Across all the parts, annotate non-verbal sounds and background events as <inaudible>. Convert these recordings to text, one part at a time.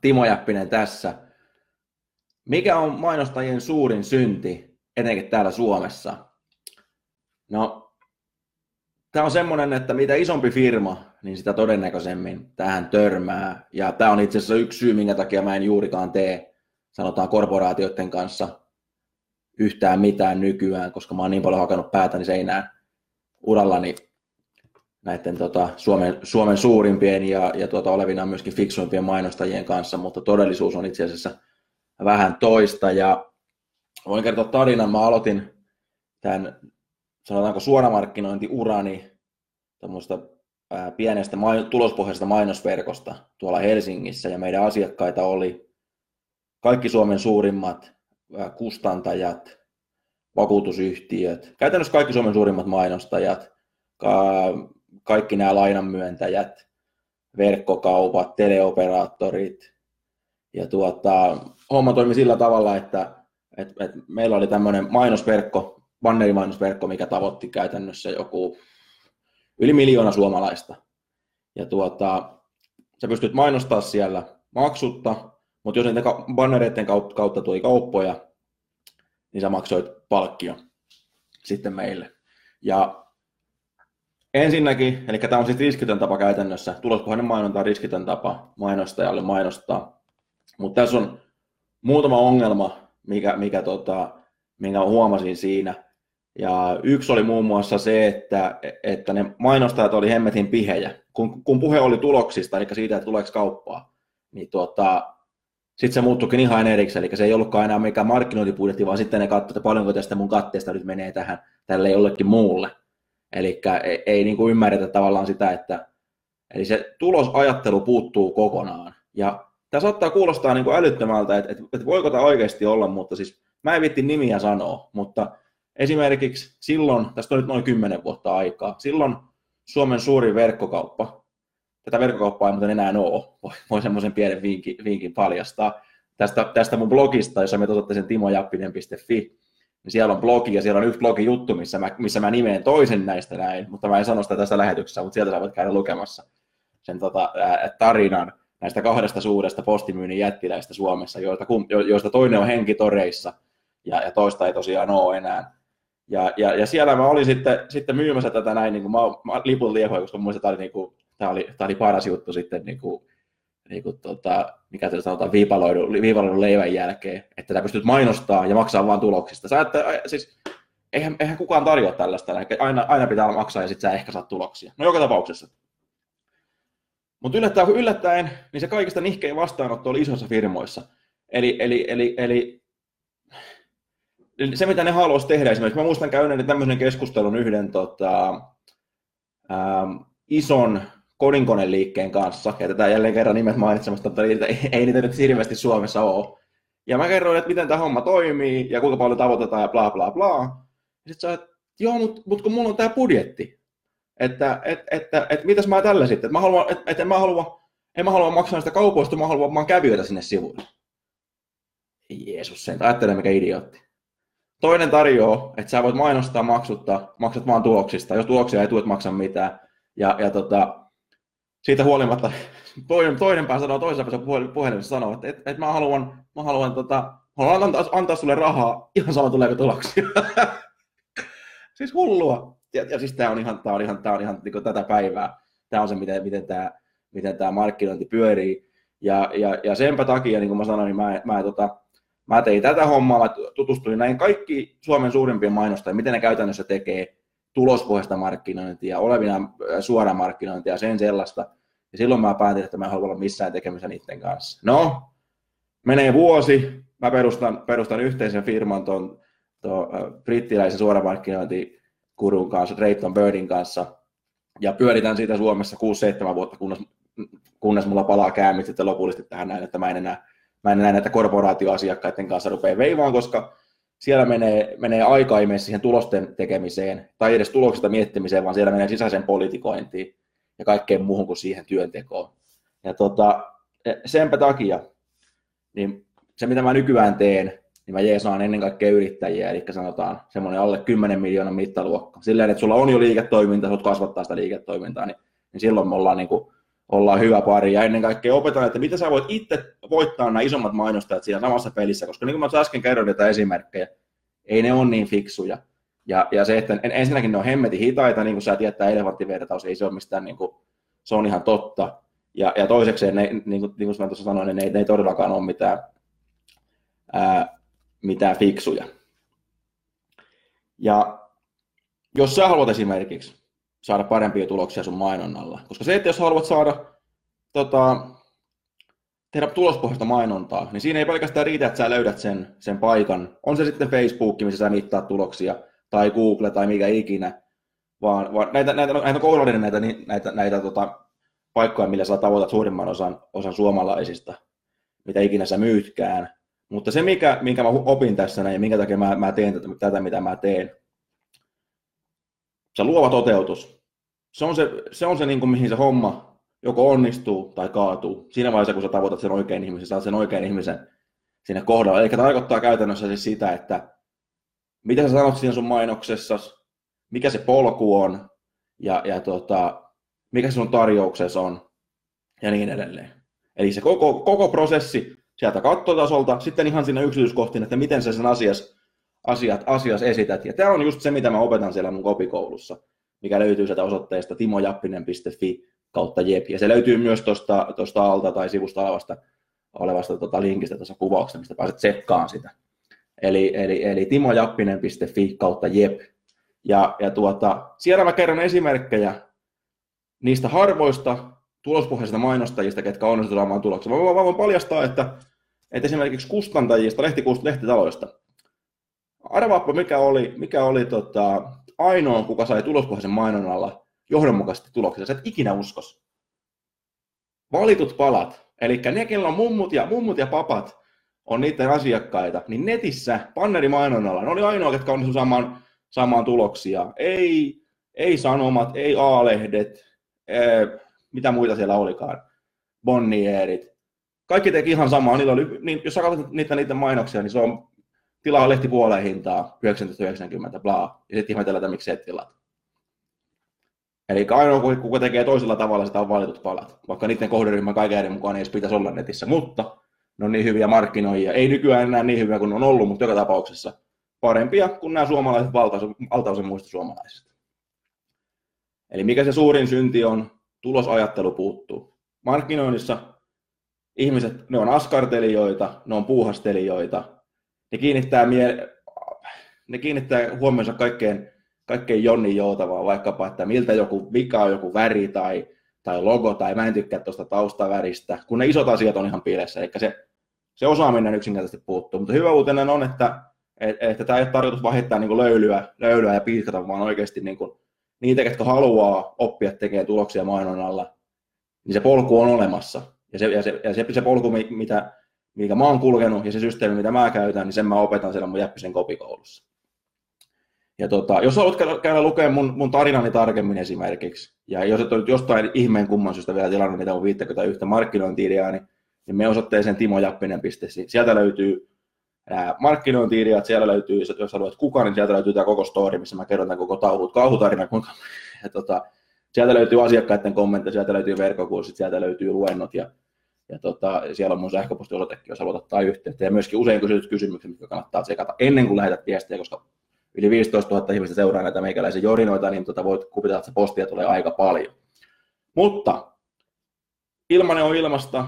Timo Jäppinen tässä. Mikä on mainostajien suurin synti, etenkin täällä Suomessa? No, tämä on semmoinen, että mitä isompi firma, niin sitä todennäköisemmin tähän törmää. Ja tämä on itse asiassa yksi syy, minkä takia mä en juurikaan tee, sanotaan korporaatioiden kanssa yhtään mitään nykyään, koska mä oon niin paljon hakannut päätäni seinään urallani näiden tota, Suomen, Suomen suurimpien ja, ja tuota, olevina myöskin fiksuimpien mainostajien kanssa, mutta todellisuus on itse asiassa vähän toista. Ja voin kertoa tarinan, mä aloitin tämän, sanotaanko suoramarkkinointiurani tämmöistä pienestä tulospohjaisesta mainosverkosta tuolla Helsingissä, ja meidän asiakkaita oli kaikki Suomen suurimmat kustantajat, vakuutusyhtiöt, käytännössä kaikki Suomen suurimmat mainostajat, kaikki nämä lainanmyöntäjät, verkkokaupat, teleoperaattorit. Ja tuota, homma toimi sillä tavalla, että et, et meillä oli tämmöinen mainosverkko, bannerimainosverkko, mikä tavoitti käytännössä joku yli miljoona suomalaista. Ja tuota, sä pystyt mainostaa siellä maksutta, mutta jos niiden bannereiden kautta, tuli kauppoja, niin sä maksoit palkkio sitten meille. Ja Ensinnäkin, eli tämä on siis riskitön tapa käytännössä, tulospohjainen mainonta on riskitön tapa mainostajalle mainostaa, mutta tässä on muutama ongelma, mikä, mikä tota, minkä huomasin siinä. Ja yksi oli muun muassa se, että, että ne mainostajat oli hemmetin pihejä. Kun, kun puhe oli tuloksista, eli siitä, että tuleeko kauppaa, niin tota, sitten se muuttuikin ihan erikseen, eli se ei ollutkaan enää mikään markkinointibudjetti, vaan sitten ne katsoivat, että paljonko tästä mun katteesta nyt menee tähän tälle jollekin muulle. Eli ei, ei niin kuin ymmärretä tavallaan sitä, että eli se tulosajattelu puuttuu kokonaan. Ja tämä saattaa kuulostaa niin kuin älyttömältä, että, että, että voiko tämä oikeasti olla, mutta siis mä en vitti nimiä sanoa, mutta esimerkiksi silloin, tästä on nyt noin 10 vuotta aikaa, silloin Suomen suurin verkkokauppa, tätä verkkokauppaa ei muuten enää ole, voi, semmoisen pienen vinkin, vinkin paljastaa, tästä, tästä mun blogista, jossa me osoitte sen timojappinen.fi, niin siellä on blogi ja siellä on yksi blogi juttu, missä mä, missä mä nimeen toisen näistä näin, mutta mä en sano sitä tässä lähetyksessä, mutta sieltä saavat käydä lukemassa sen tota, ää, tarinan näistä kahdesta suuresta postimyynnin jättiläistä Suomessa, joista, joista toinen on henkitoreissa ja, ja toista ei tosiaan ole enää. Ja, ja, ja siellä mä olin sitten, sitten myymässä tätä näin, niin kuin mä, mä lipun liehoja, koska mun tämä oli, niin kuin, tämä oli, tämä oli paras juttu sitten niin kuin, niin kuin, tota, mikä te sanotaan, viipaloidun, viipaloidun leivän jälkeen, että sä pystyt mainostaa ja maksaa vaan tuloksista. Sä, että, siis, eihän, eihän kukaan tarjoa tällaista, aina, aina pitää maksaa ja sitten sä ehkä saat tuloksia. No joka tapauksessa. Mutta yllättäen, yllättäen, niin se kaikista nihkein vastaanotto oli isoissa firmoissa. Eli, eli, eli, eli se, mitä ne haluaisi tehdä esimerkiksi, mä muistan käyneeni tämmöisen keskustelun yhden tota, ähm, ison kodinkoneliikkeen kanssa, ja tätä jälleen kerran nimet mainitsemasta, mutta niitä, ei niitä nyt hirveästi Suomessa ole. Ja mä kerroin, että miten tämä homma toimii, ja kuinka paljon tavoitetaan, ja bla bla bla. Ja sitten sä että joo, mutta mut kun mulla on tämä budjetti, että et, että et, mitäs mä tällä sitten, että mä haluan, että et en mä halua, en mä halua maksaa näistä kaupoista, mä haluan vaan kävijöitä sinne sivuille. Jeesus sen, ajattele mikä idiootti. Toinen tarjoaa, että sä voit mainostaa maksutta, maksat vaan tuloksista, jos tuloksia ei tuet maksa mitään. Ja, ja tota, siitä huolimatta toinen, toinen pää sanoo toisessa päässä puhelimessa sanoo, että, että, että mä haluan, mä haluan, tota, haluan antaa, antaa sulle rahaa ihan sama tuleeko tuloksia. <laughs> siis hullua. Ja, ja siis tämä on ihan, tää on ihan, tää on ihan niin tätä päivää. Tämä on se, miten, miten tämä miten tää markkinointi pyörii. Ja, ja, ja senpä takia, niin kuin mä sanoin, niin mä, mä, tota, mä tein tätä hommaa, mä tutustuin näin kaikki Suomen suurimpien mainostajia, miten ne käytännössä tekee tulospohjaista markkinointia, olevina suora markkinointia ja sen sellaista. Ja silloin mä päätin, että mä en halua olla missään tekemisissä niiden kanssa. No, menee vuosi, mä perustan, perustan yhteisen firman tuon brittiläisen suoramarkkinointikurun kanssa, Drayton Birdin kanssa, ja pyöritän siitä Suomessa 6-7 vuotta, kunnes, kunnes mulla palaa käämit sitten lopullisesti tähän näin, että mä en enää mä en näe näitä korporaatioasiakkaiden kanssa rupea veivaan, koska siellä menee, menee aika ei siihen tulosten tekemiseen, tai edes tuloksista miettimiseen, vaan siellä menee sisäisen politikointiin ja kaikkeen muuhun kuin siihen työntekoon. Ja tota, senpä takia, niin se mitä mä nykyään teen, niin mä jeesaan ennen kaikkea yrittäjiä, eli sanotaan semmoinen alle 10 miljoonan mittaluokka. Silleen, että sulla on jo liiketoiminta, sä kasvattaa sitä liiketoimintaa, niin, niin silloin me ollaan, niin kuin, ollaan hyvä pari. Ja ennen kaikkea opetan, että mitä sä voit itse voittaa nämä isommat mainostajat siinä samassa pelissä, koska niin kuin mä äsken kerroin näitä esimerkkejä, ei ne ole niin fiksuja. Ja, ja se, että ensinnäkin ne on hemmetin hitaita, niin kuin sä tiedät, tämä elefanttivertaus ei se ole mistään, niin kuin, se on ihan totta. Ja, ja toisekseen, ne, niin kuin, niin kuin mä tuossa sanoin, ne, ne ei todellakaan ole mitään, ää, mitään fiksuja. Ja jos sä haluat esimerkiksi saada parempia tuloksia sun mainonnalla, koska se, että jos haluat saada tota, tehdä tulospohjaista mainontaa, niin siinä ei pelkästään riitä, että sä löydät sen, sen paikan. On se sitten Facebook, missä sä mittaat tuloksia, tai Google tai mikä ikinä, vaan, vaan näitä, näitä, näitä kohdallinen näitä, näitä, näitä tota, paikkoja, millä sä tavoitat suurimman osan, osan suomalaisista, mitä ikinä sä myytkään. Mutta se, mikä, minkä mä opin tässä näin, ja minkä takia mä, mä teen tätä, tätä, mitä mä teen, se luova toteutus. Se on se, se, on se niin kuin, mihin se homma joko onnistuu tai kaatuu. Siinä vaiheessa, kun sä tavoitat sen oikean ihmisen, saat sen oikean ihmisen sinne kohdalla. Eli tarkoittaa käytännössä siis sitä, että mitä sä sanot siinä sun mainoksessa, mikä se polku on, ja, ja tota, mikä se sun tarjouksessa on, ja niin edelleen. Eli se koko, koko prosessi sieltä kattotasolta, sitten ihan sinne yksityiskohtiin, että miten sä sen asias, asiat, asias esität. Ja tämä on just se, mitä mä opetan siellä mun kopikoulussa, mikä löytyy sieltä osoitteesta timojappinen.fi kautta jep. Ja se löytyy myös tuosta alta tai sivusta olevasta, olevasta tota linkistä tuossa kuvauksessa, mistä pääset tsekkaan sitä. Eli, eli, eli timojappinen.fi kautta jep. Ja, ja tuota, siellä mä kerron esimerkkejä niistä harvoista tulospohjaisista mainostajista, ketkä onnistuvat saamaan tuloksia. Mä voin paljastaa, että, että esimerkiksi kustantajista, lehtikust, lehtitaloista, arvaappa mikä oli, mikä oli tota, ainoa, kuka sai tulospohjaisen mainonnalla johdonmukaisesti tuloksia. Sä et ikinä uskos. Valitut palat, eli ne, on mummut ja, mummut ja papat, on niiden asiakkaita, niin netissä pannerimainonnalla, ne oli ainoa, ketkä onnistuivat saamaan, saamaan tuloksia. Ei, ei sanomat, ei A-lehdet, mitä muita siellä olikaan, Bonnierit. Kaikki teki ihan samaa. Niillä oli, niin, jos sä katsot niitä, niitä mainoksia, niin se on tilaa lehti puoleen hintaa, 1990, bla. Ja sitten ihmetellään, että miksi et tilata. Eli ainoa, kuka tekee toisella tavalla, sitä on valitut palat. Vaikka niiden kohderyhmän kaiken mukaan ei edes pitäisi olla netissä, mutta ne on niin hyviä markkinoijia. Ei nykyään enää niin hyviä kuin on ollut, mutta joka tapauksessa parempia kuin nämä suomalaiset valtaosa muista suomalaisista. Eli mikä se suurin synti on? Tulosajattelu puuttuu. Markkinoinnissa ihmiset, ne on askartelijoita, ne on puuhastelijoita, ne kiinnittää, mie- ne kiinnittää huomionsa kaikkeen, kaikkeen Jonni joutavaa, vaikkapa, että miltä joku vika on joku väri tai, tai logo, tai mä en tykkää tuosta taustaväristä, kun ne isot asiat on ihan pielessä, eli se, se osaaminen yksinkertaisesti puuttuu. Mutta hyvä uutinen on, että, että, tämä ei ole tarkoitus vahittaa niin löylyä, löylyä ja piiskata, vaan oikeasti niin kuin niitä, jotka haluaa oppia tekemään tuloksia mainonnalla, niin se polku on olemassa. Ja se, ja se, ja se, se polku, mitä, mikä mä oon kulkenut, ja se systeemi, mitä mä käytän, niin sen mä opetan siellä mun Jäppisen kopikoulussa. Ja tota, jos haluat käydä, lukemaan mun, mun tarinani tarkemmin esimerkiksi, ja jos et ole jostain ihmeen kumman syystä vielä tilannut niitä mun 51 markkinointiideaa, niin, niin me osoitteeseen timojappinen.fi. Sieltä löytyy markkinointi siellä löytyy, jos haluat kuka, niin sieltä löytyy tämä koko story, missä mä kerron tämän koko tauhut, kauhutarina, kuinka, <laughs> ja tota, sieltä löytyy asiakkaiden kommentteja, sieltä löytyy verkkokurssit, sieltä löytyy luennot ja, ja tota, siellä on mun sähköpostiosoitekin, jos haluat ottaa yhteyttä. Ja myöskin usein kysytyt kysymykset, mitkä kannattaa tsekata ennen kuin lähetät viestiä, koska yli 15 000 ihmistä seuraa näitä meikäläisen jorinoita, niin tota voit kuvitella, että se postia tulee aika paljon. Mutta ilmanen on ilmasta,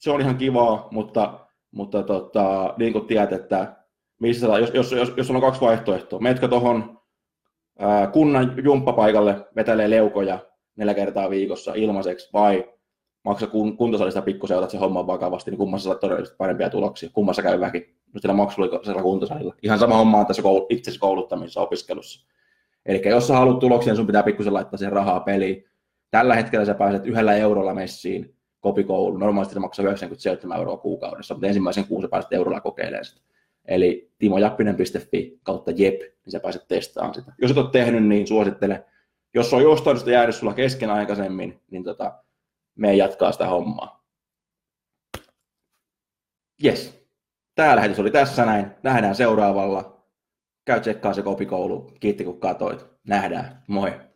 se on ihan kivaa, mutta mutta tota, niin kuin tiedät, että missä, jos, jos, jos, jos on kaksi vaihtoehtoa, metkö tuohon kunnan jumppapaikalle vetelee leukoja neljä kertaa viikossa ilmaiseksi vai maksa kun, kuntosalista pikkusen otat se homman vakavasti, niin kummassa saat todellisesti parempia tuloksia, kummassa käy väki, no sillä maksullisella kuntosalilla. Ihan sama homma on tässä koul- itse kouluttamisessa opiskelussa. Eli jos sä haluat tuloksia, niin sun pitää pikkusen laittaa sen rahaa peliin. Tällä hetkellä sä pääset yhdellä eurolla messiin, kopikoulu. Normaalisti se maksaa 97 euroa kuukaudessa, mutta ensimmäisen kuusi pääset eurolla kokeilemaan sitä. Eli timojappinen.fi kautta jep, niin sä pääset testaamaan sitä. Jos et ole tehnyt, niin suosittele. Jos on jostain sitä jäänyt sulla kesken aikaisemmin, niin tota, me jatkaa sitä hommaa. Yes. Tämä lähetys oli tässä näin. Nähdään seuraavalla. Käy tsekkaa se kopikoulu. Kiitti kun katoit. Nähdään. Moi.